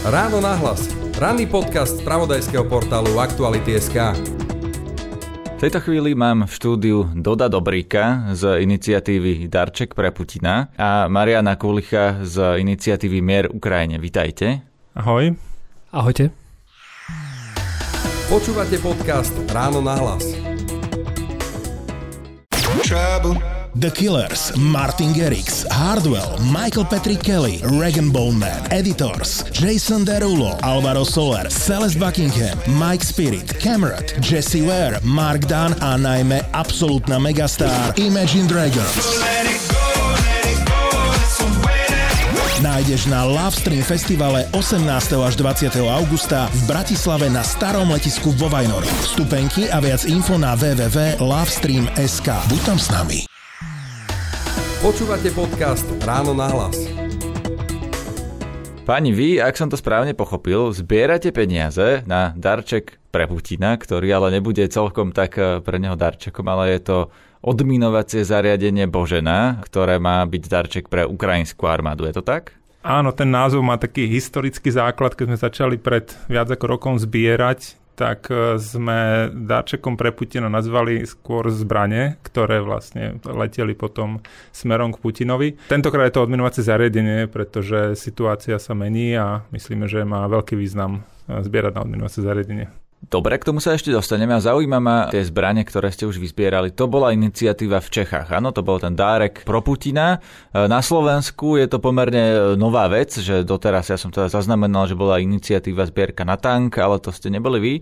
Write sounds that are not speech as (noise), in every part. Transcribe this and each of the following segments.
Ráno nahlas. Ranný podcast z pravodajského portálu Aktuality.sk. V tejto chvíli mám v štúdiu Doda Dobrika z iniciatívy Darček pre Putina a Mariana Kulicha z iniciatívy Mier Ukrajine. Vitajte. Ahoj. Ahojte. Počúvate podcast Ráno nahlas. Trouble. The Killers, Martin Garrix, Hardwell, Michael Patrick Kelly, Regan Bowman, Editors, Jason Derulo, Alvaro Soler, Celeste Buckingham, Mike Spirit, Cameron, Jesse Ware, Mark Dunn a najmä absolútna megastar Imagine Dragons. nájdeš na Lovestream festivale 18. až 20. augusta v Bratislave na starom letisku vo Vajnori. Vstupenky a viac info na www.lovestream.sk. Buď tam s nami. Počúvate podcast Ráno na hlas. Pani, vy, ak som to správne pochopil, zbierate peniaze na darček pre Putina, ktorý ale nebude celkom tak eh, pre neho darčekom, ale je to odminovacie zariadenie Božena, ktoré má byť darček pre ukrajinskú armádu. Je to tak? Áno, ten názov má taký historický základ, keď sme začali pred viac ako rokom zbierať tak e, sme dáčekom pre Putina nazvali skôr zbranie, ktoré vlastne leteli potom smerom k Putinovi. Tentokrát je to odminovacie zariadenie, pretože situácia sa mení a myslíme, že má veľký význam e, zbierať na odminovacie zariadenie. Dobre, k tomu sa ešte dostaneme a zaujíma ma tie zbranie, ktoré ste už vyzbierali. To bola iniciatíva v Čechách, áno, to bol ten dárek pro Putina. E, na Slovensku je to pomerne e, nová vec, že doteraz ja som teda zaznamenal, že bola iniciatíva zbierka na tank, ale to ste neboli vy.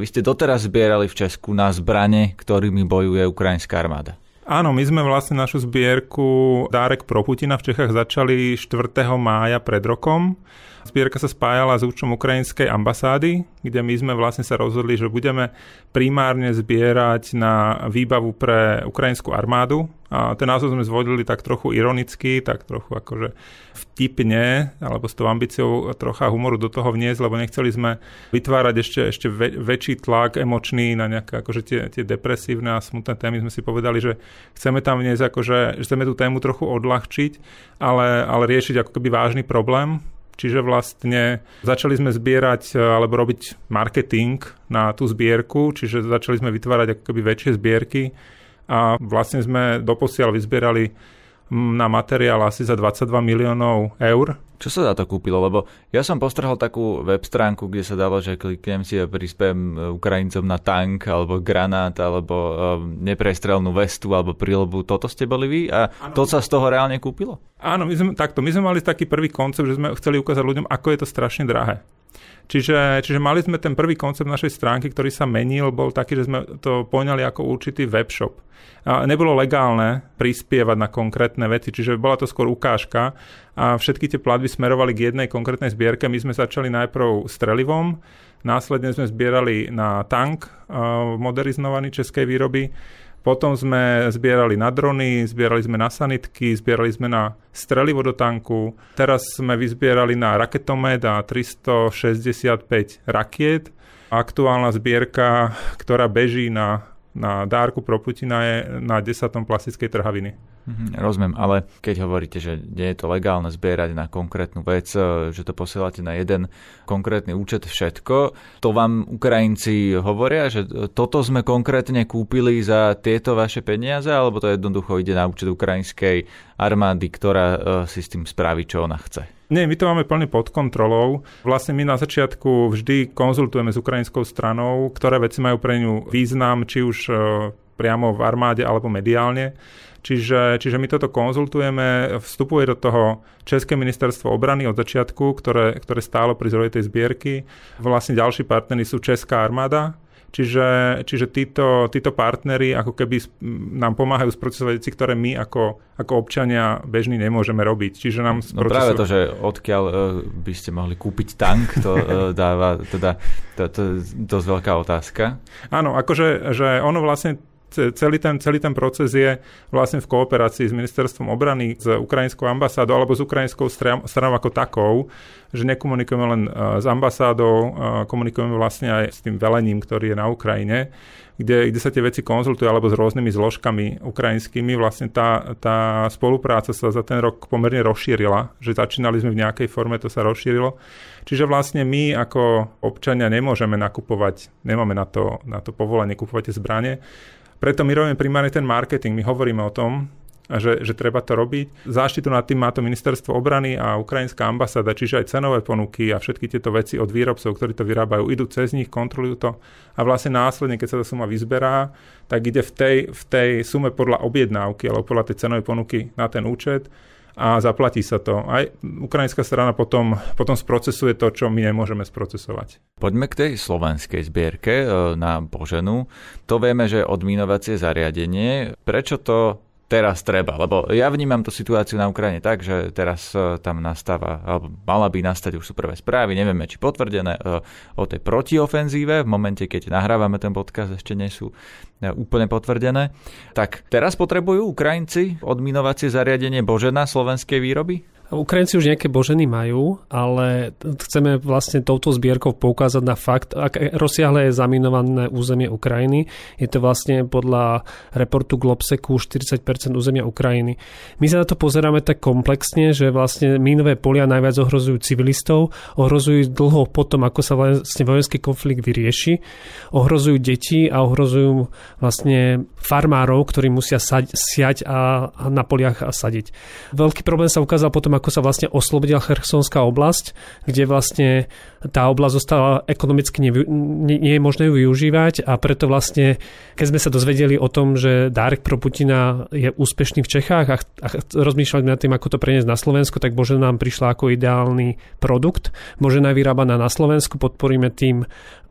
Vy ste doteraz zbierali v Česku na zbranie, ktorými bojuje ukrajinská armáda. Áno, my sme vlastne našu zbierku Dárek pro Putina v Čechách začali 4. mája pred rokom. Zbierka sa spájala s účtom ukrajinskej ambasády, kde my sme vlastne sa rozhodli, že budeme primárne zbierať na výbavu pre ukrajinskú armádu. A ten názov sme zvolili tak trochu ironicky, tak trochu akože vtipne, alebo s tou ambíciou trocha humoru do toho vniesť, lebo nechceli sme vytvárať ešte, ešte väčší tlak emočný na nejaké akože tie, tie depresívne a smutné témy. Sme si povedali, že chceme tam vniesť, akože, že chceme tú tému trochu odľahčiť, ale, ale riešiť ako keby vážny problém, Čiže vlastne začali sme zbierať e, alebo robiť marketing na tú zbierku, čiže začali sme vytvárať ako keby väčšie zbierky a vlastne sme doposiaľ vyzbierali na materiál asi za 22 miliónov eur. Čo sa za to kúpilo? Lebo ja som postrhol takú web stránku, kde sa dalo, že kliknem si a prispiem e, Ukrajincom na tank, alebo granát, alebo um, neprestrelnú vestu, alebo prílbu. Toto ste boli vy? A ano. to sa z toho reálne kúpilo? Áno, my sme, takto. My sme mali taký prvý koncept, že sme chceli ukázať ľuďom, ako je to strašne drahé. Čiže, čiže mali sme ten prvý koncept našej stránky, ktorý sa menil, bol taký, že sme to poňali ako určitý webshop. A nebolo legálne prispievať na konkrétne veci, čiže bola to skôr ukážka a všetky tie platby smerovali k jednej konkrétnej zbierke. My sme začali najprv strelivom, následne sme zbierali na tank modernizovaný českej výroby, potom sme zbierali na drony, zbierali sme na sanitky, zbierali sme na strelivo do tanku. Teraz sme vyzbierali na raketomet a 365 rakiet. Aktuálna zbierka, ktorá beží na na dárku pro Putina je na desatom plastickej trhaviny. Mm, rozumiem, ale keď hovoríte, že nie je to legálne zbierať na konkrétnu vec, e, že to posielate na jeden konkrétny účet všetko, to vám Ukrajinci hovoria, že toto sme konkrétne kúpili za tieto vaše peniaze, alebo to jednoducho ide na účet ukrajinskej armády, ktorá e, si s tým spraví, čo ona chce? Nie, my to máme plne pod kontrolou. Vlastne my na začiatku vždy konzultujeme s ukrajinskou stranou, ktoré veci majú pre ňu význam, či už e, priamo v armáde alebo mediálne. Čiže, čiže my toto konzultujeme, vstupuje do toho České ministerstvo obrany od začiatku, ktoré, ktoré stálo pri zroji tej zbierky. Vlastne ďalší partnery sú Česká armáda, Čiže, čiže títo, títo partnery ako keby nám pomáhajú sprocesovať veci, ktoré my ako, ako občania bežní nemôžeme robiť. Čiže nám no práve to, že odkiaľ uh, by ste mohli kúpiť tank, to uh, (laughs) dáva teda to, to, dosť veľká otázka. Áno, akože že ono vlastne celý ten, celý ten proces je vlastne v kooperácii s ministerstvom obrany, s ukrajinskou ambasádou alebo s ukrajinskou stranou ako takou, že nekomunikujeme len s ambasádou, komunikujeme vlastne aj s tým velením, ktorý je na Ukrajine kde, kde sa tie veci konzultujú alebo s rôznymi zložkami ukrajinskými. Vlastne tá, tá spolupráca sa za ten rok pomerne rozšírila, že začínali sme v nejakej forme, to sa rozšírilo. Čiže vlastne my ako občania nemôžeme nakupovať, nemáme na to, na to povolenie kupovať zbranie. Preto my robíme primárne ten marketing, my hovoríme o tom, že, že treba to robiť. Záštitu nad tým má to ministerstvo obrany a ukrajinská ambasáda, čiže aj cenové ponuky a všetky tieto veci od výrobcov, ktorí to vyrábajú, idú cez nich, kontrolujú to a vlastne následne, keď sa tá suma vyzberá, tak ide v tej, v tej sume podľa objednávky alebo podľa tej cenovej ponuky na ten účet a zaplatí sa to. Aj ukrajinská strana potom, potom sprocesuje to, čo my nemôžeme sprocesovať. Poďme k tej slovenskej zbierke e, na Boženu. To vieme, že odminovacie zariadenie. Prečo to teraz treba. Lebo ja vnímam tú situáciu na Ukrajine tak, že teraz e, tam nastáva, alebo mala by nastať, už sú prvé správy, nevieme, či potvrdené e, o tej protiofenzíve, v momente, keď nahrávame ten podcast, ešte nie sú e, úplne potvrdené. Tak teraz potrebujú Ukrajinci odminovacie zariadenie Božena slovenskej výroby? Ukrajinci už nejaké boženy majú, ale chceme vlastne touto zbierkou poukázať na fakt, ak rozsiahle je zaminované územie Ukrajiny. Je to vlastne podľa reportu Globseku 40% územia Ukrajiny. My sa na to pozeráme tak komplexne, že vlastne mínové polia najviac ohrozujú civilistov, ohrozujú dlho potom, ako sa vlastne vojenský konflikt vyrieši, ohrozujú deti a ohrozujú vlastne farmárov, ktorí musia siať a, a na poliach a sadiť. Veľký problém sa ukázal potom, ako sa vlastne oslobodila Chersonská oblasť, kde vlastne tá oblasť zostala ekonomicky nevy, nie, nie je možné ju využívať a preto vlastne, keď sme sa dozvedeli o tom, že Dárek pro Putina je úspešný v Čechách a, a rozmýšľali nad tým, ako to preniesť na Slovensku, tak Bože nám prišla ako ideálny produkt. Bože vyrábaná na Slovensku, podporíme tým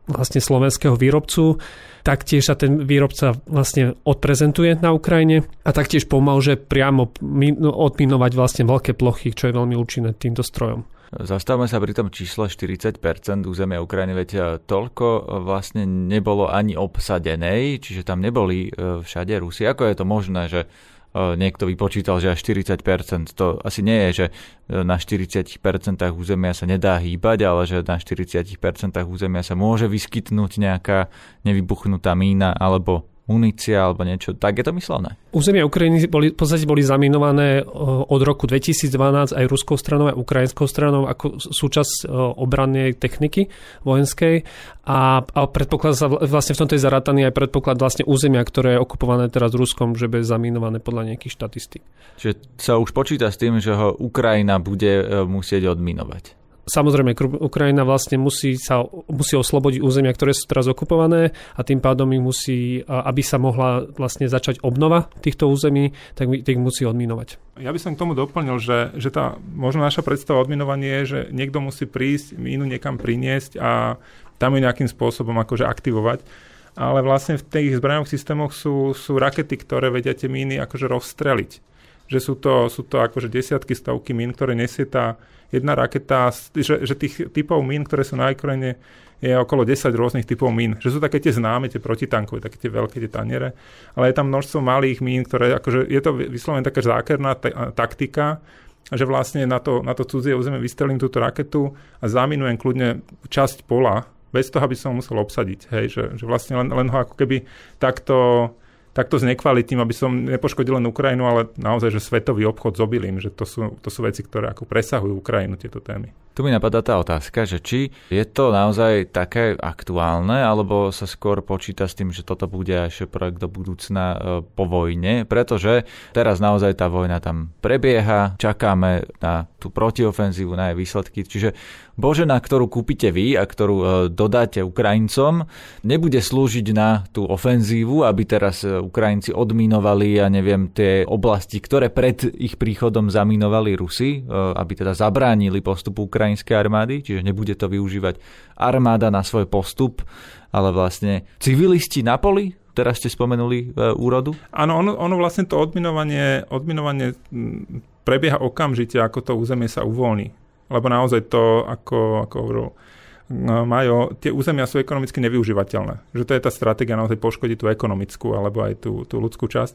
vlastne slovenského výrobcu. Taktiež sa ten výrobca vlastne odprezentuje na Ukrajine a taktiež pomôže priamo no, odminovať vlastne veľké plochy, čo je veľmi účinné týmto strojom. Zastavme sa pri tom čísle 40% územia Ukrajiny, veď e, toľko e, vlastne nebolo ani obsadenej, čiže tam neboli e, všade Rusi. Ako je to možné, že niekto vypočítal, že až 40%. To asi nie je, že na 40% územia sa nedá hýbať, ale že na 40% územia sa môže vyskytnúť nejaká nevybuchnutá mína alebo munícia alebo niečo. Tak je to myslené. Územia Ukrajiny boli, v podstate boli zaminované od roku 2012 aj ruskou stranou aj ukrajinskou stranou ako súčasť obrannej techniky vojenskej a, a predpoklad sa vlastne v tomto je zarátaný aj predpoklad vlastne územia, ktoré je okupované teraz Ruskom, že bude zaminované podľa nejakých štatistík. Čiže sa už počíta s tým, že ho Ukrajina bude e, musieť odminovať. Samozrejme, Ukrajina vlastne musí, sa, musí oslobodiť územia, ktoré sú teraz okupované a tým pádom ich musí, aby sa mohla vlastne začať obnova týchto území, tak ich musí odminovať. Ja by som k tomu doplnil, že, že tá možno naša predstava odminovania je, že niekto musí prísť, mínu niekam priniesť a tam ju nejakým spôsobom akože aktivovať. Ale vlastne v tých zbraňových systémoch sú, sú rakety, ktoré vedia tie míny akože rozstreliť. Že sú to, sú to akože desiatky, stovky mín, ktoré nesie tá jedna raketa, že, že tých typov mín, ktoré sú na Ukrajine, je okolo 10 rôznych typov mín. Že sú také tie známe, tie protitankové, také tie veľké, tie taniere, ale je tam množstvo malých mín, ktoré, akože je to vyslovene taká zákerná t- taktika, že vlastne na to, na to cudzie územie vystrelím túto raketu a zaminujem kľudne časť pola, bez toho, aby som musel obsadiť. Hej, že, že vlastne len, len ho ako keby takto takto znekvalitím, aby som nepoškodil len Ukrajinu, ale naozaj, že svetový obchod s obilím, že to sú, to sú veci, ktoré ako presahujú Ukrajinu, tieto témy. Tu mi napadá tá otázka, že či je to naozaj také aktuálne, alebo sa skôr počíta s tým, že toto bude až projekt do budúcna e, po vojne, pretože teraz naozaj tá vojna tam prebieha, čakáme na tú protiofenzívu, na jej výsledky, čiže Božena, ktorú kúpite vy a ktorú e, dodáte Ukrajincom, nebude slúžiť na tú ofenzívu, aby teraz e, Ukrajinci odminovali, ja neviem, tie oblasti, ktoré pred ich príchodom zaminovali Rusi, aby teda zabránili postupu Ukrajiny ukrajinskej armády, čiže nebude to využívať armáda na svoj postup, ale vlastne civilisti na poli, teraz ste spomenuli e, úrodu? Áno, ono, ono vlastne to odminovanie, odminovanie prebieha okamžite, ako to územie sa uvoľní. Lebo naozaj to, ako, ako hovoril Majo, tie územia sú ekonomicky nevyužívateľné. Že to je tá stratégia naozaj poškodiť tú ekonomickú alebo aj tú, tú ľudskú časť.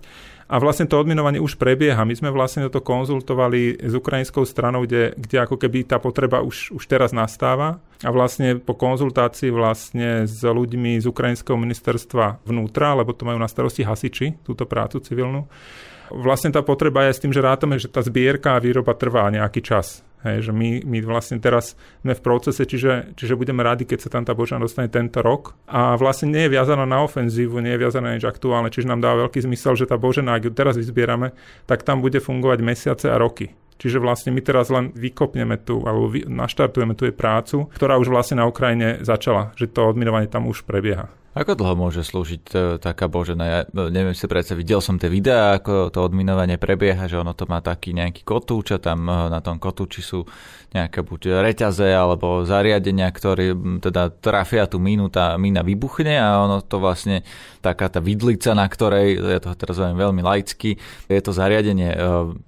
A vlastne to odminovanie už prebieha. My sme vlastne to konzultovali s ukrajinskou stranou, kde, kde ako keby tá potreba už, už teraz nastáva. A vlastne po konzultácii vlastne s ľuďmi z ukrajinského ministerstva vnútra, lebo to majú na starosti hasiči, túto prácu civilnú, vlastne tá potreba je s tým, že rátame, že tá zbierka a výroba trvá nejaký čas. Hej, že my, my vlastne teraz sme v procese, čiže, čiže budeme radi, keď sa tam tá božina dostane tento rok. A vlastne nie je viazaná na ofenzívu, nie je viazaná nič aktuálne, čiže nám dá veľký zmysel, že tá božena, ak ju teraz vyzbierame, tak tam bude fungovať mesiace a roky. Čiže vlastne my teraz len vykopneme tu, alebo vy, naštartujeme tu jej prácu, ktorá už vlastne na Ukrajine začala, že to odminovanie tam už prebieha. Ako dlho môže slúžiť e, taká božena? Ja e, neviem si predsa, videl som tie videá, ako to odminovanie prebieha, že ono to má taký nejaký kotúč a tam e, na tom kotúči sú nejaké buď reťaze alebo zariadenia, ktoré teda trafia tú mínu, tá mína vybuchne a ono to vlastne taká tá vidlica, na ktorej, ja to teraz veľmi, veľmi laicky, je to zariadenie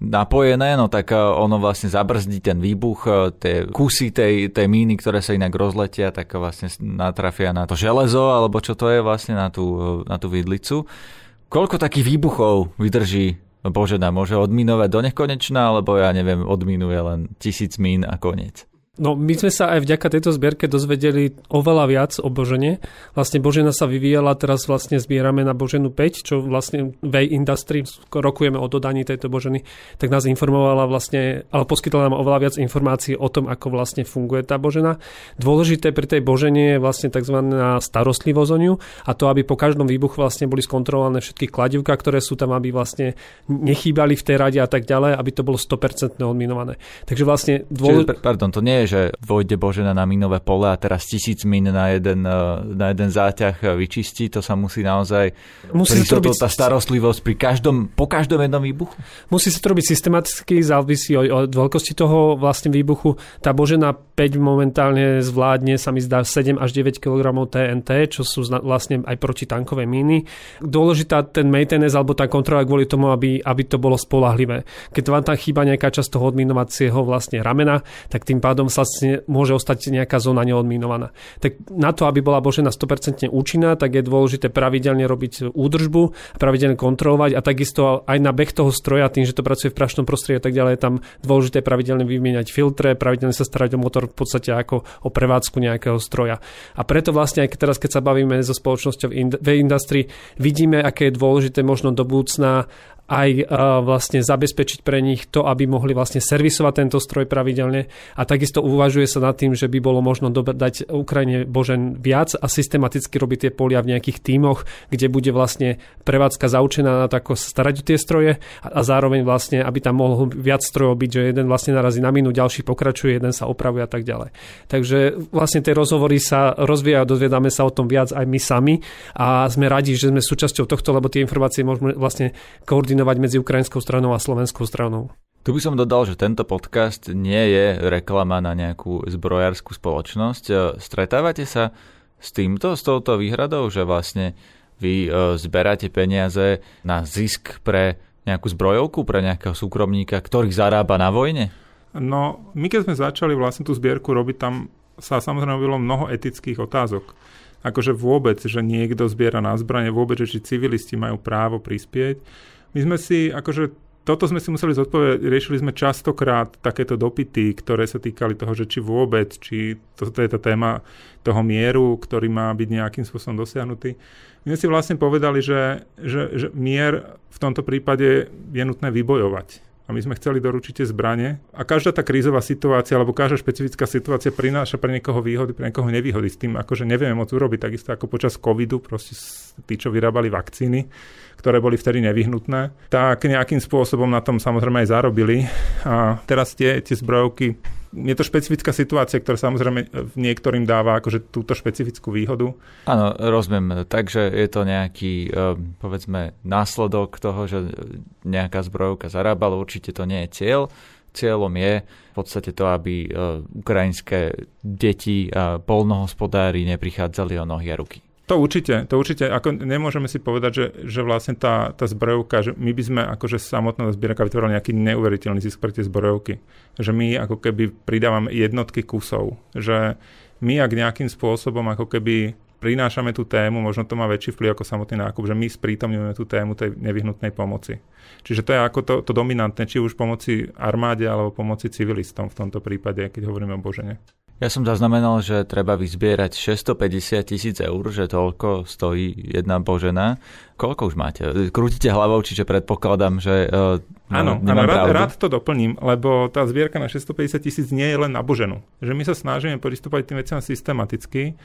napojené, no tak ono vlastne zabrzdí ten výbuch, tie kusy tej, tej míny, ktoré sa inak rozletia, tak vlastne natrafia na to železo, alebo čo to je vlastne na tú, na tú vidlicu. Koľko takých výbuchov vydrží Božena? Môže odminovať do nekonečna, alebo ja neviem, odminuje len tisíc mín a koniec? No my sme sa aj vďaka tejto zbierke dozvedeli oveľa viac o Božene. Vlastne Božena sa vyvíjala, teraz vlastne zbierame na Boženu 5, čo vlastne Way Industry, rokujeme o dodaní tejto Boženy, tak nás informovala vlastne, ale poskytla nám oveľa viac informácií o tom, ako vlastne funguje tá Božena. Dôležité pri tej Božene je vlastne tzv. starostlivosť o ňu a to, aby po každom výbuchu vlastne boli skontrolované všetky kladivka, ktoré sú tam, aby vlastne nechýbali v tej rade a tak ďalej, aby to bolo 100% odminované. Takže vlastne dôležité... Pardon, to nie je, že vojde Božena na minové pole a teraz tisíc min na jeden, eh, na jeden záťah vyčistí, to sa musí naozaj... Musí sa to robiť... tá starostlivosť pri každom, po každom jednom výbuchu? Musí sa to robiť systematicky, závisí od, od veľkosti toho vlastne výbuchu. Tá Božena 5 momentálne zvládne, sa mi zdá, 7 až 9 kg TNT, čo sú vlastne aj protitankové míny. Dôležitá ten maintenance alebo tá kontrola kvôli tomu, aby, aby to bolo spolahlivé. Keď vám tam chýba nejaká časť toho odminovacieho vlastne ramena, tak tým pádom sa vlastne môže ostať nejaká zóna neodminovaná. Tak na to, aby bola Božena 100% účinná, tak je dôležité pravidelne robiť údržbu, pravidelne kontrolovať a takisto aj na beh toho stroja, tým, že to pracuje v prašnom prostredí a tak ďalej, je tam dôležité pravidelne vymieňať filtre, pravidelne sa starať o motor v podstate ako o prevádzku nejakého stroja. A preto vlastne aj teraz, keď sa bavíme so spoločnosťou v industrii, vidíme, aké je dôležité možno do budúcna aj uh, vlastne zabezpečiť pre nich to, aby mohli vlastne servisovať tento stroj pravidelne a takisto uvažuje sa nad tým, že by bolo možno dať Ukrajine Božen viac a systematicky robiť tie polia v nejakých tímoch, kde bude vlastne prevádzka zaučená na to, ako starať o tie stroje a, zároveň vlastne, aby tam mohol viac strojov byť, že jeden vlastne narazí na minú, ďalší pokračuje, jeden sa opravuje a tak ďalej. Takže vlastne tie rozhovory sa rozvíjajú, dozviedáme sa o tom viac aj my sami a sme radi, že sme súčasťou tohto, lebo tie informácie môžeme vlastne koordinovať koordinovať medzi ukrajinskou stranou a slovenskou stranou. Tu by som dodal, že tento podcast nie je reklama na nejakú zbrojárskú spoločnosť. E, stretávate sa s týmto, s touto výhradou, že vlastne vy e, zberáte peniaze na zisk pre nejakú zbrojovku, pre nejakého súkromníka, ktorý zarába na vojne? No, my keď sme začali vlastne tú zbierku robiť, tam sa samozrejme bylo mnoho etických otázok. Akože vôbec, že niekto zbiera na zbranie, vôbec, že či civilisti majú právo prispieť my sme si, akože toto sme si museli zodpovedať, riešili sme častokrát takéto dopity, ktoré sa týkali toho, že či vôbec, či toto je tá téma toho mieru, ktorý má byť nejakým spôsobom dosiahnutý. My sme si vlastne povedali, že, že, že mier v tomto prípade je nutné vybojovať a my sme chceli doručiť tie zbranie. A každá tá krízová situácia alebo každá špecifická situácia prináša pre niekoho výhody, pre niekoho nevýhody. S tým akože nevieme moc urobiť, takisto ako počas covidu, proste tí, čo vyrábali vakcíny, ktoré boli vtedy nevyhnutné, tak nejakým spôsobom na tom samozrejme aj zarobili. A teraz tie, tie zbrojovky je to špecifická situácia, ktorá samozrejme niektorým dáva akože túto špecifickú výhodu. Áno, rozumiem. Takže je to nejaký, eh, povedzme, následok toho, že nejaká zbrojovka zarábala. Určite to nie je cieľ. Cieľom je v podstate to, aby eh, ukrajinské deti a polnohospodári neprichádzali o nohy a ruky. To určite, to určite, ako nemôžeme si povedať, že, že vlastne tá, tá zbrojovka, že my by sme akože samotná zbierka vytvorila nejaký neuveriteľný zisk pre tie zbrojovky. Že my ako keby pridávame jednotky kusov, že my ak nejakým spôsobom ako keby prinášame tú tému, možno to má väčší vplyv ako samotný nákup, že my sprítomňujeme tú tému tej nevyhnutnej pomoci. Čiže to je ako to, to dominantné, či už pomoci armáde alebo pomoci civilistom v tomto prípade, keď hovoríme o Božene. Ja som zaznamenal, že treba vyzbierať 650 tisíc eur, že toľko stojí jedna božena. Koľko už máte? Krútite hlavou, čiže predpokladám, že uh, Áno, áno rád, rád to doplním, lebo tá zbierka na 650 tisíc nie je len na boženu. Že my sa snažíme pristúpať tým veciam systematicky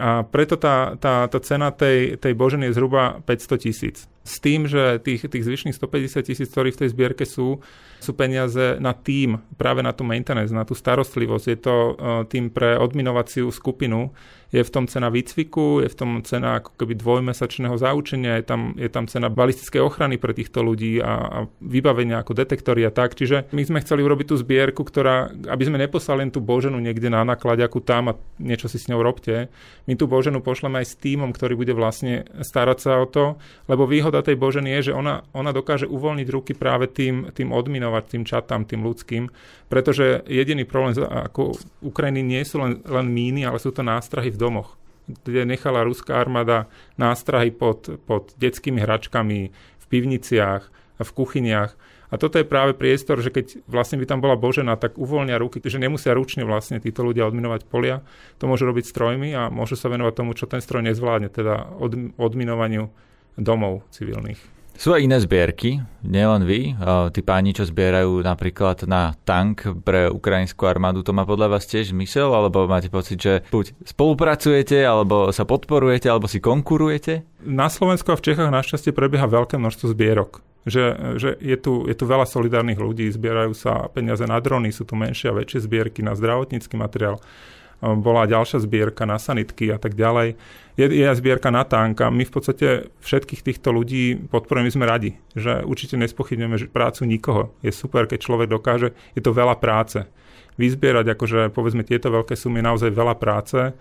a preto tá, tá, tá cena tej, tej boženy je zhruba 500 tisíc. S tým, že tých, tých zvyšných 150 tisíc, ktorí v tej zbierke sú, sú peniaze na tým, práve na tú maintenance, na tú starostlivosť. Je to uh, tým pre odminovaciu skupinu, je v tom cena výcviku, je v tom cena ako keby dvojmesačného zaučenia, je tam, je tam cena balistickej ochrany pre týchto ľudí a, a vybavenia ako detektory a tak. Čiže my sme chceli urobiť tú zbierku, ktorá, aby sme neposlali len tú boženu niekde na ako tam a niečo si s ňou robte. My tú boženu pošleme aj s týmom, ktorý bude vlastne starať sa o to, lebo výhoda tej boženy je, že ona, ona dokáže uvoľniť ruky práve tým, tým odminovať, tým čatám, tým ľudským, pretože jediný problém ako Ukrajiny nie sú len, len míny, ale sú to nástrahy v domoch kde nechala ruská armáda nástrahy pod, pod detskými hračkami, v pivniciach, v kuchyniach. A toto je práve priestor, že keď vlastne by tam bola Božena, tak uvoľnia ruky, že nemusia ručne vlastne títo ľudia odminovať polia. To môžu robiť strojmi a môžu sa venovať tomu, čo ten stroj nezvládne, teda od, odminovaniu domov civilných. Sú aj iné zbierky, nielen vy. Tí páni, čo zbierajú napríklad na tank pre ukrajinskú armádu, to má podľa vás tiež zmysel? Alebo máte pocit, že buď spolupracujete, alebo sa podporujete, alebo si konkurujete? Na Slovensku a v Čechách našťastie prebieha veľké množstvo zbierok. Že, že je, tu, je tu veľa solidárnych ľudí, zbierajú sa peniaze na drony, sú tu menšie a väčšie zbierky na zdravotnícky materiál bola ďalšia zbierka na sanitky a tak ďalej. Je, je aj zbierka na tank a my v podstate všetkých týchto ľudí podporujeme, sme radi, že určite nespochybneme prácu nikoho. Je super, keď človek dokáže, je to veľa práce. Vyzbierať akože povedzme tieto veľké sumy je naozaj veľa práce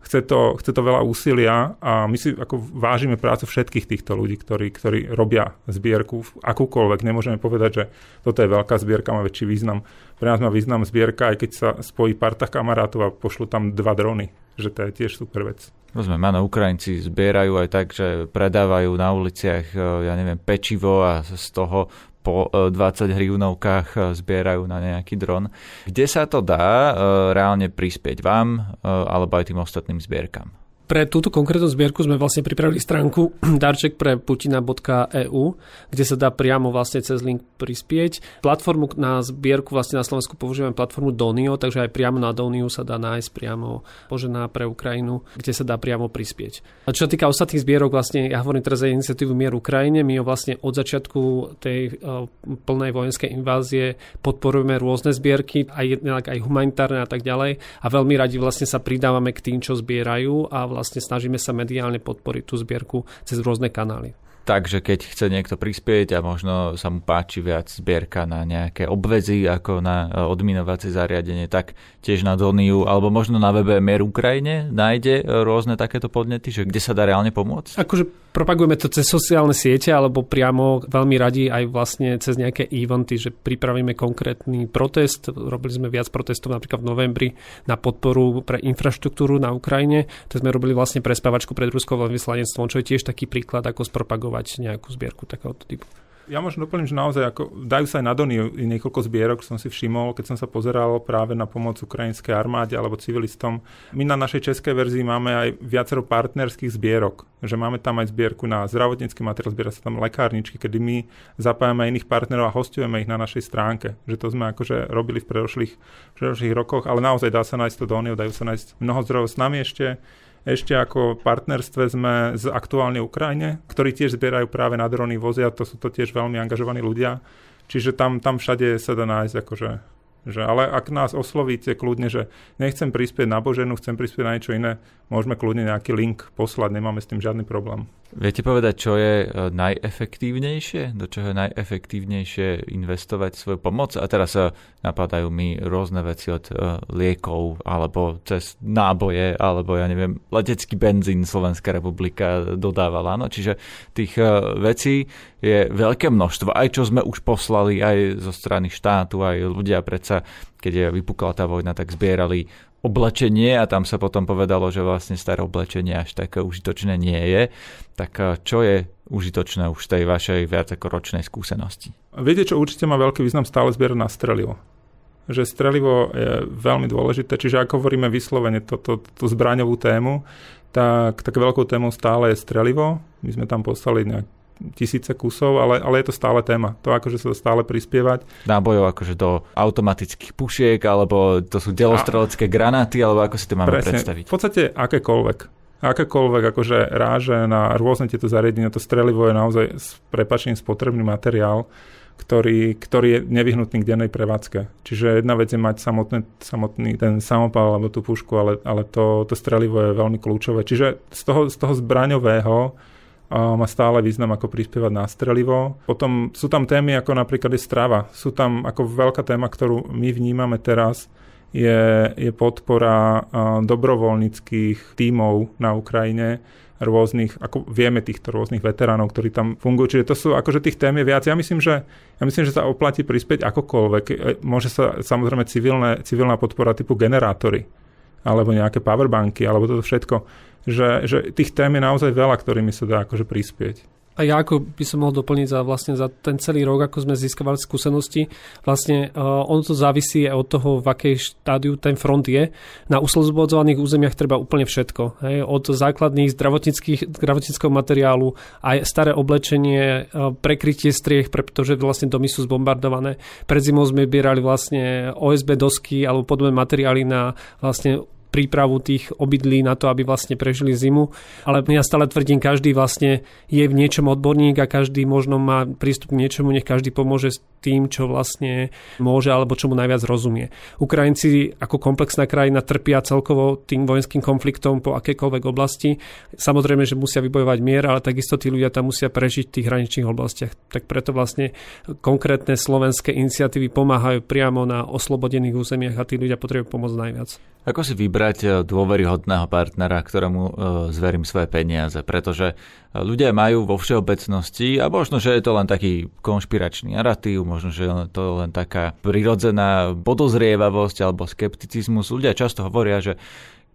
chce to, chce to veľa úsilia a my si ako vážime prácu všetkých týchto ľudí, ktorí, ktorí robia zbierku akúkoľvek. Nemôžeme povedať, že toto je veľká zbierka, má väčší význam. Pre nás má význam zbierka, aj keď sa spojí parta kamarátov a pošlu tam dva drony. Že to je tiež super vec. Rozumiem, áno, Ukrajinci zbierajú aj tak, že predávajú na uliciach, ja neviem, pečivo a z toho po 20 e, hrivnovkách e, zbierajú na nejaký dron. Kde sa to dá e, reálne prispieť vám alebo aj tým ostatným zbierkam? Pre túto konkrétnu zbierku sme vlastne pripravili stránku (clears throat) darček pre putina.eu, kde sa dá priamo vlastne cez link prispieť. Platformu na zbierku vlastne na Slovensku používame platformu Donio, takže aj priamo na Donio sa dá nájsť priamo požená pre Ukrajinu, kde sa dá priamo prispieť. A čo sa týka ostatných zbierok, vlastne ja hovorím teraz za iniciatívu Mier Ukrajine, my ho vlastne od začiatku tej uh, plnej vojenskej invázie podporujeme rôzne zbierky, aj, aj humanitárne a tak ďalej a veľmi radi vlastne sa pridávame k tým, čo zbierajú a vlastne vlastne snažíme sa mediálne podporiť tú zbierku cez rôzne kanály. Takže keď chce niekto prispieť a možno sa mu páči viac zbierka na nejaké obvezy ako na e, odminovacie zariadenie, tak tiež na Doniu alebo možno na webe Mier Ukrajine nájde e, rôzne takéto podnety, že kde sa dá reálne pomôcť? Akože propagujeme to cez sociálne siete alebo priamo veľmi radi aj vlastne cez nejaké eventy, že pripravíme konkrétny protest. Robili sme viac protestov napríklad v novembri na podporu pre infraštruktúru na Ukrajine. To sme robili vlastne prespávačku pred ruskou veľvyslanectvom, čo je tiež taký príklad, ako spropagovať nejakú zbierku takéhoto typu. Ja možno doplním, že naozaj ako, dajú sa aj na Dony niekoľko zbierok, som si všimol, keď som sa pozeral práve na pomoc ukrajinskej armáde alebo civilistom. My na našej českej verzii máme aj viacero partnerských zbierok, že máme tam aj zbierku na zdravotnícky materiál, zbiera sa tam lekárničky, kedy my zapájame iných partnerov a hostujeme ich na našej stránke. Že to sme akože robili v predošlých, predošlých rokoch, ale naozaj dá sa nájsť to Donio, dajú sa nájsť mnoho zdrojov s nami ešte ešte ako partnerstve sme z aktuálne Ukrajine, ktorí tiež zbierajú práve na drony, vozia, to sú to tiež veľmi angažovaní ľudia. Čiže tam, tam všade sa dá nájsť akože že, ale ak nás oslovíte kľudne, že nechcem prispieť na Boženu, chcem prispieť na niečo iné, môžeme kľudne nejaký link poslať, nemáme s tým žiadny problém. Viete povedať, čo je e, najefektívnejšie? Do čoho je najefektívnejšie investovať svoju pomoc? A teraz sa napadajú mi rôzne veci od uh, liekov, alebo cez náboje, alebo ja neviem, letecký benzín Slovenská republika dodávala. No, čiže tých vecí je veľké množstvo. Aj čo sme už poslali, aj zo strany štátu, aj ľudia predsa keď vypukla tá vojna, tak zbierali oblečenie a tam sa potom povedalo, že vlastne staré oblečenie až také užitočné nie je. Tak eh, čo je užitočné už tej vašej viac ako ročnej skúsenosti? Viete, čo určite má veľký význam stále zbierať na strelivo že strelivo je veľmi dôležité, čiže ako hovoríme vyslovene toto to, to zbraňovú tému, tak tak veľkou témou stále je strelivo. My sme tam poslali nejak tisíce kusov, ale, ale je to stále téma. To akože sa stále prispievať. Nábojov akože do automatických pušiek, alebo to sú delostrelecké granáty, alebo ako si to máme presne, predstaviť? V podstate akékoľvek. Akékoľvek akože ráže na rôzne tieto zariadenia, to strelivo je naozaj s prepačným spotrebný materiál ktorý, ktorý je nevyhnutný k dennej prevádzke. Čiže jedna vec je mať samotný, samotný ten samopal alebo tú pušku, ale, ale to, to strelivo je veľmi kľúčové. Čiže z toho, z toho zbraňového má stále význam ako prispievať na strelivo. Potom sú tam témy ako napríklad je strava. Sú tam ako veľká téma, ktorú my vnímame teraz, je, je podpora dobrovoľníckých tímov na Ukrajine, rôznych, ako vieme týchto rôznych veteránov, ktorí tam fungujú. Čiže to sú akože tých tém je viac. Ja myslím, že, ja myslím, že sa oplatí prispieť akokoľvek. E, môže sa samozrejme civilné, civilná podpora typu generátory alebo nejaké powerbanky, alebo toto všetko. Že, že tých tém je naozaj veľa, ktorými sa dá akože prispieť a ja ako by som mohol doplniť za, vlastne za ten celý rok, ako sme získavali skúsenosti, vlastne uh, ono to závisí aj od toho, v akej štádiu ten front je. Na uslobodzovaných územiach treba úplne všetko. Hej? Od základných zdravotníckého materiálu, aj staré oblečenie, uh, prekrytie striech, pretože vlastne domy sú zbombardované. Pred zimou sme bierali vlastne OSB dosky alebo podobné materiály na vlastne prípravu tých obydlí na to, aby vlastne prežili zimu. Ale ja stále tvrdím, každý vlastne je v niečom odborník a každý možno má prístup k niečomu, nech každý pomôže s tým, čo vlastne môže alebo čomu najviac rozumie. Ukrajinci ako komplexná krajina trpia celkovo tým vojenským konfliktom po akékoľvek oblasti. Samozrejme, že musia vybojovať mier, ale takisto tí ľudia tam musia prežiť v tých hraničných oblastiach. Tak preto vlastne konkrétne slovenské iniciatívy pomáhajú priamo na oslobodených územiach a tí ľudia potrebujú pomôcť najviac. Ako si vybrať e, dôveryhodného partnera, ktorému e, zverím svoje peniaze? Pretože e, ľudia majú vo všeobecnosti, a možno, že je to len taký konšpiračný narratív, možno, že je to len taká prirodzená podozrievavosť alebo skepticizmus. Ľudia často hovoria, že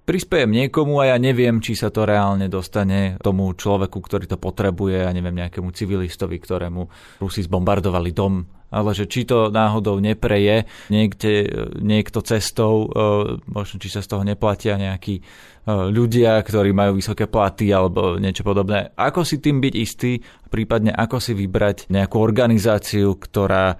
prispiejem niekomu a ja neviem, či sa to reálne dostane tomu človeku, ktorý to potrebuje, a neviem, nejakému civilistovi, ktorému Rusi zbombardovali dom ale že či to náhodou nepreje niekde, niekto cestou, e, možno či sa z toho neplatia nejakí e, ľudia, ktorí majú vysoké platy alebo niečo podobné. Ako si tým byť istý, prípadne ako si vybrať nejakú organizáciu, ktorá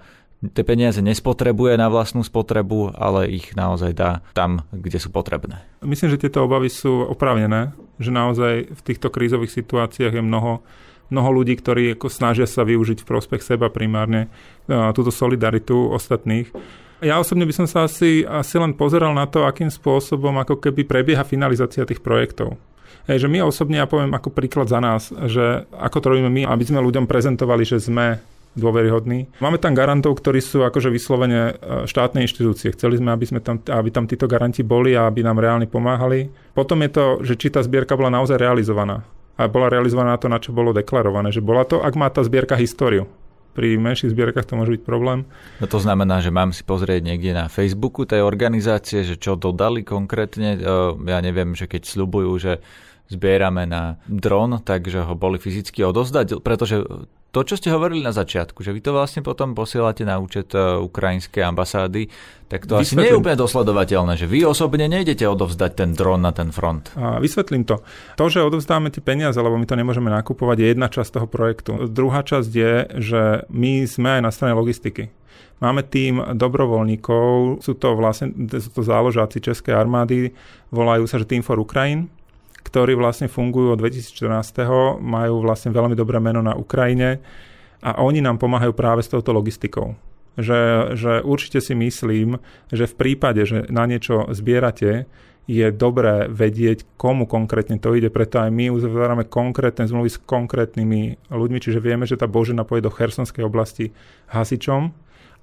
tie peniaze nespotrebuje na vlastnú spotrebu, ale ich naozaj dá tam, kde sú potrebné. Myslím, že tieto obavy sú oprávnené, že naozaj v týchto krízových situáciách je mnoho mnoho ľudí, ktorí ako snažia sa využiť v prospech seba primárne túto solidaritu ostatných. Ja osobne by som sa asi, asi len pozeral na to, akým spôsobom ako keby prebieha finalizácia tých projektov. Hej, že my osobne, ja poviem ako príklad za nás, že ako to robíme my, aby sme ľuďom prezentovali, že sme dôveryhodní. Máme tam garantov, ktorí sú akože vyslovene e, štátne inštitúcie. Chceli sme, aby, sme tam, aby tam títo garanti boli a aby nám reálne pomáhali. Potom je to, že či tá zbierka bola naozaj realizovaná a bola realizovaná to, na čo bolo deklarované. Že bola to, ak má tá zbierka históriu. Pri menších zbierkach to môže byť problém. No to znamená, že mám si pozrieť niekde na Facebooku tej organizácie, že čo dodali konkrétne. Ja neviem, že keď sľubujú, že zbierame na dron, takže ho boli fyzicky odozdať, pretože to, čo ste hovorili na začiatku, že vy to vlastne potom posielate na účet e, ukrajinskej ambasády, tak to vysvetlím. asi nie je úplne dosledovateľné, že vy osobne nejdete odovzdať ten dron na ten front. A vysvetlím to. To, že odovzdáme tie peniaze, lebo my to nemôžeme nakupovať, je jedna časť toho projektu. Druhá časť je, že my sme aj na strane logistiky. Máme tým dobrovoľníkov, sú to vlastne sú to záložáci Českej armády, volajú sa, že Team for Ukraine ktorí vlastne fungujú od 2014. majú vlastne veľmi dobré meno na Ukrajine a oni nám pomáhajú práve s touto logistikou. Že, že určite si myslím, že v prípade, že na niečo zbierate, je dobré vedieť, komu konkrétne to ide, preto aj my uzatvárame konkrétne zmluvy s konkrétnymi ľuďmi, čiže vieme, že tá Božena pôjde do Chersonskej oblasti hasičom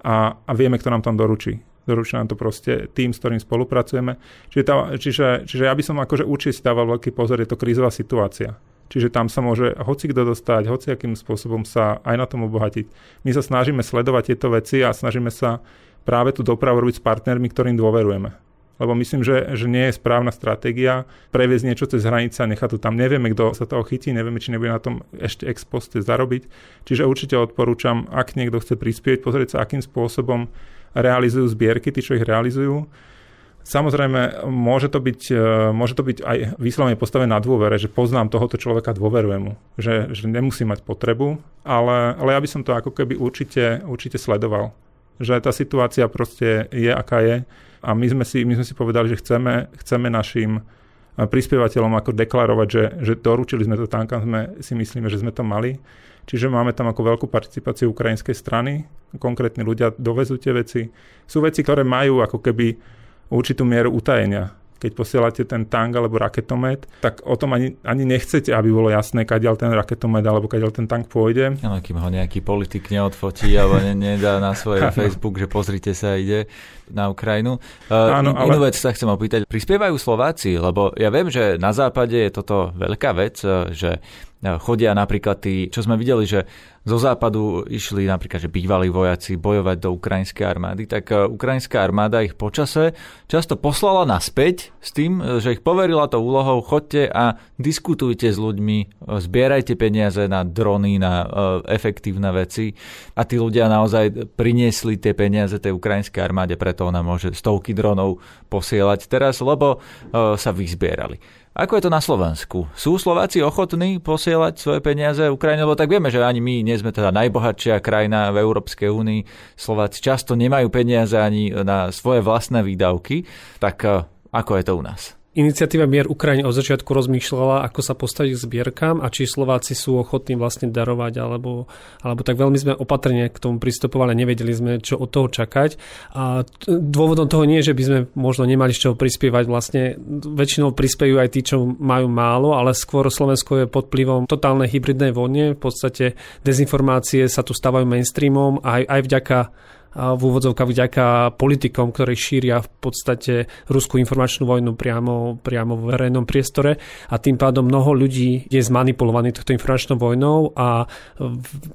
a, a vieme, kto nám tam doručí doručuje nám to proste tým, s ktorým spolupracujeme. Čiže, tá, čiže, čiže ja by som akože určite dával veľký pozor, je to krízová situácia. Čiže tam sa môže hoci kto dostať, hoci akým spôsobom sa aj na tom obohatiť. My sa snažíme sledovať tieto veci a snažíme sa práve tú dopravu robiť s partnermi, ktorým dôverujeme. Lebo myslím, že, že nie je správna stratégia previesť niečo cez hranice a nechať to tam. Nevieme, kto sa toho chytí, nevieme, či nebude na tom ešte ex poste zarobiť. Čiže určite odporúčam, ak niekto chce prispieť, pozrieť sa, akým spôsobom realizujú zbierky, tí, čo ich realizujú. Samozrejme, môže to byť, e, môže to byť aj vyslovene postavené na dôvere, že poznám tohoto človeka, dôverujem mu, že, že nemusí mať potrebu, ale, ale ja by som to ako keby určite, určite sledoval. Že tá situácia proste je, aká je a my sme si, my sme si povedali, že chceme, chceme našim eh, prispievateľom ako deklarovať, že, že doručili sme to tam, kam sme si myslíme, že sme to mali. Čiže máme tam ako veľkú participáciu ukrajinskej strany, konkrétni ľudia dovezú tie veci. Sú veci, ktoré majú ako keby určitú mieru utajenia keď posielate ten tank alebo raketomet, tak o tom ani, ani nechcete, aby bolo jasné, kadiaľ ten raketomet alebo kadiaľ ten tank pôjde. Ano, kým ho nejaký politik neodfotí alebo ne, nedá na svoj (laughs) (laughs) Facebook, že pozrite sa, ide na Ukrajinu. Uh, Áno, ale... Inú vec sa chcem opýtať. Prispievajú Slováci? Lebo ja viem, že na západe je toto veľká vec, e, že chodia napríklad tí, čo sme videli, že zo západu išli napríklad, že bývalí vojaci bojovať do ukrajinskej armády, tak e, ukrajinská armáda ich počase často poslala naspäť s tým, e, že ich poverila to úlohou, chodte a diskutujte s ľuďmi, e, zbierajte peniaze na drony, na efektívne veci a tí ľudia naozaj priniesli tie peniaze tej ukrajinskej armáde, preto ona môže stovky dronov posielať teraz, lebo sa vyzbierali. Ako je to na Slovensku? Sú Slováci ochotní posielať svoje peniaze Ukrajine? Lebo tak vieme, že ani my nie sme teda najbohatšia krajina v Európskej únii. Slováci často nemajú peniaze ani na svoje vlastné výdavky. Tak eh, ako je to u nás? Iniciatíva Mier Ukrajine od začiatku rozmýšľala, ako sa postaviť k zbierkam a či Slováci sú ochotní vlastne darovať, alebo, alebo tak veľmi sme opatrne k tomu pristupovali, nevedeli sme, čo od toho čakať. A dôvodom toho nie je, že by sme možno nemali z čoho prispievať. Vlastne väčšinou prispievajú aj tí, čo majú málo, ale skôr Slovensko je pod vplyvom totálnej hybridnej vojne. V podstate dezinformácie sa tu stávajú mainstreamom aj, aj vďaka v úvodzovkách vďaka politikom, ktorí šíria v podstate ruskú informačnú vojnu priamo, priamo v verejnom priestore a tým pádom mnoho ľudí je zmanipulovaný touto informačnou vojnou a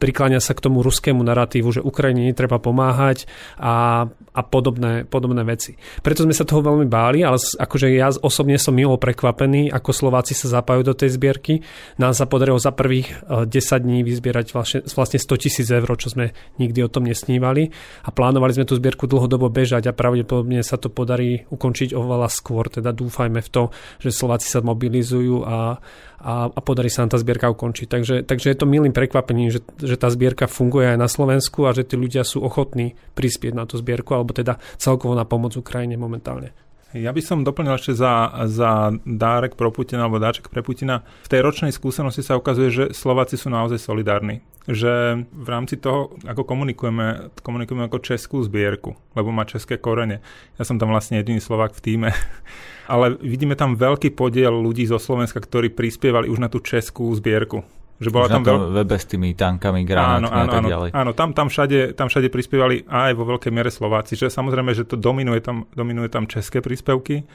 prikláňa sa k tomu ruskému narratívu, že Ukrajine netreba pomáhať a, a podobné, podobné veci. Preto sme sa toho veľmi báli, ale akože ja osobne som milo prekvapený, ako Slováci sa zapájajú do tej zbierky. Nám sa podarilo za prvých 10 eh, dní vyzbierať vlastne, vlastne 100 tisíc eur, čo sme nikdy o tom nesnívali plánovali sme tú zbierku dlhodobo bežať a pravdepodobne sa to podarí ukončiť oveľa skôr, teda dúfajme v to, že Slováci sa mobilizujú a, a, a podarí sa nám tá zbierka ukončiť. Takže, takže je to milým prekvapením, že, že tá zbierka funguje aj na Slovensku a že tí ľudia sú ochotní prispieť na tú zbierku, alebo teda celkovo na pomoc Ukrajine momentálne. Ja by som doplnil ešte za, za dárek pro Putina alebo dáček pre Putina. V tej ročnej skúsenosti sa ukazuje, že Slováci sú naozaj solidárni. Že v rámci toho, ako komunikujeme, komunikujeme ako českú zbierku, lebo má české korene. Ja som tam vlastne jediný Slovák v týme. (laughs) Ale vidíme tam veľký podiel ľudí zo Slovenska, ktorí prispievali už na tú českú zbierku. Že bola tam veľ... webe s tými tankami, granátmi áno, áno, a tak ďalej. Áno, tam, tam, všade, tam všade prispievali aj vo veľkej miere Slováci. Že samozrejme, že to dominuje tam, dominuje tam české príspevky,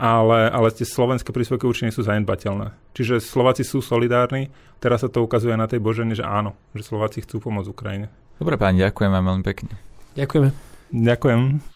ale, ale tie slovenské príspevky určite nie sú zanedbateľné. Čiže Slováci sú solidárni, teraz sa to ukazuje na tej Božene, že áno, že Slováci chcú pomôcť Ukrajine. Dobre páni, ďakujem vám veľmi pekne. Ďakujeme. Ďakujem.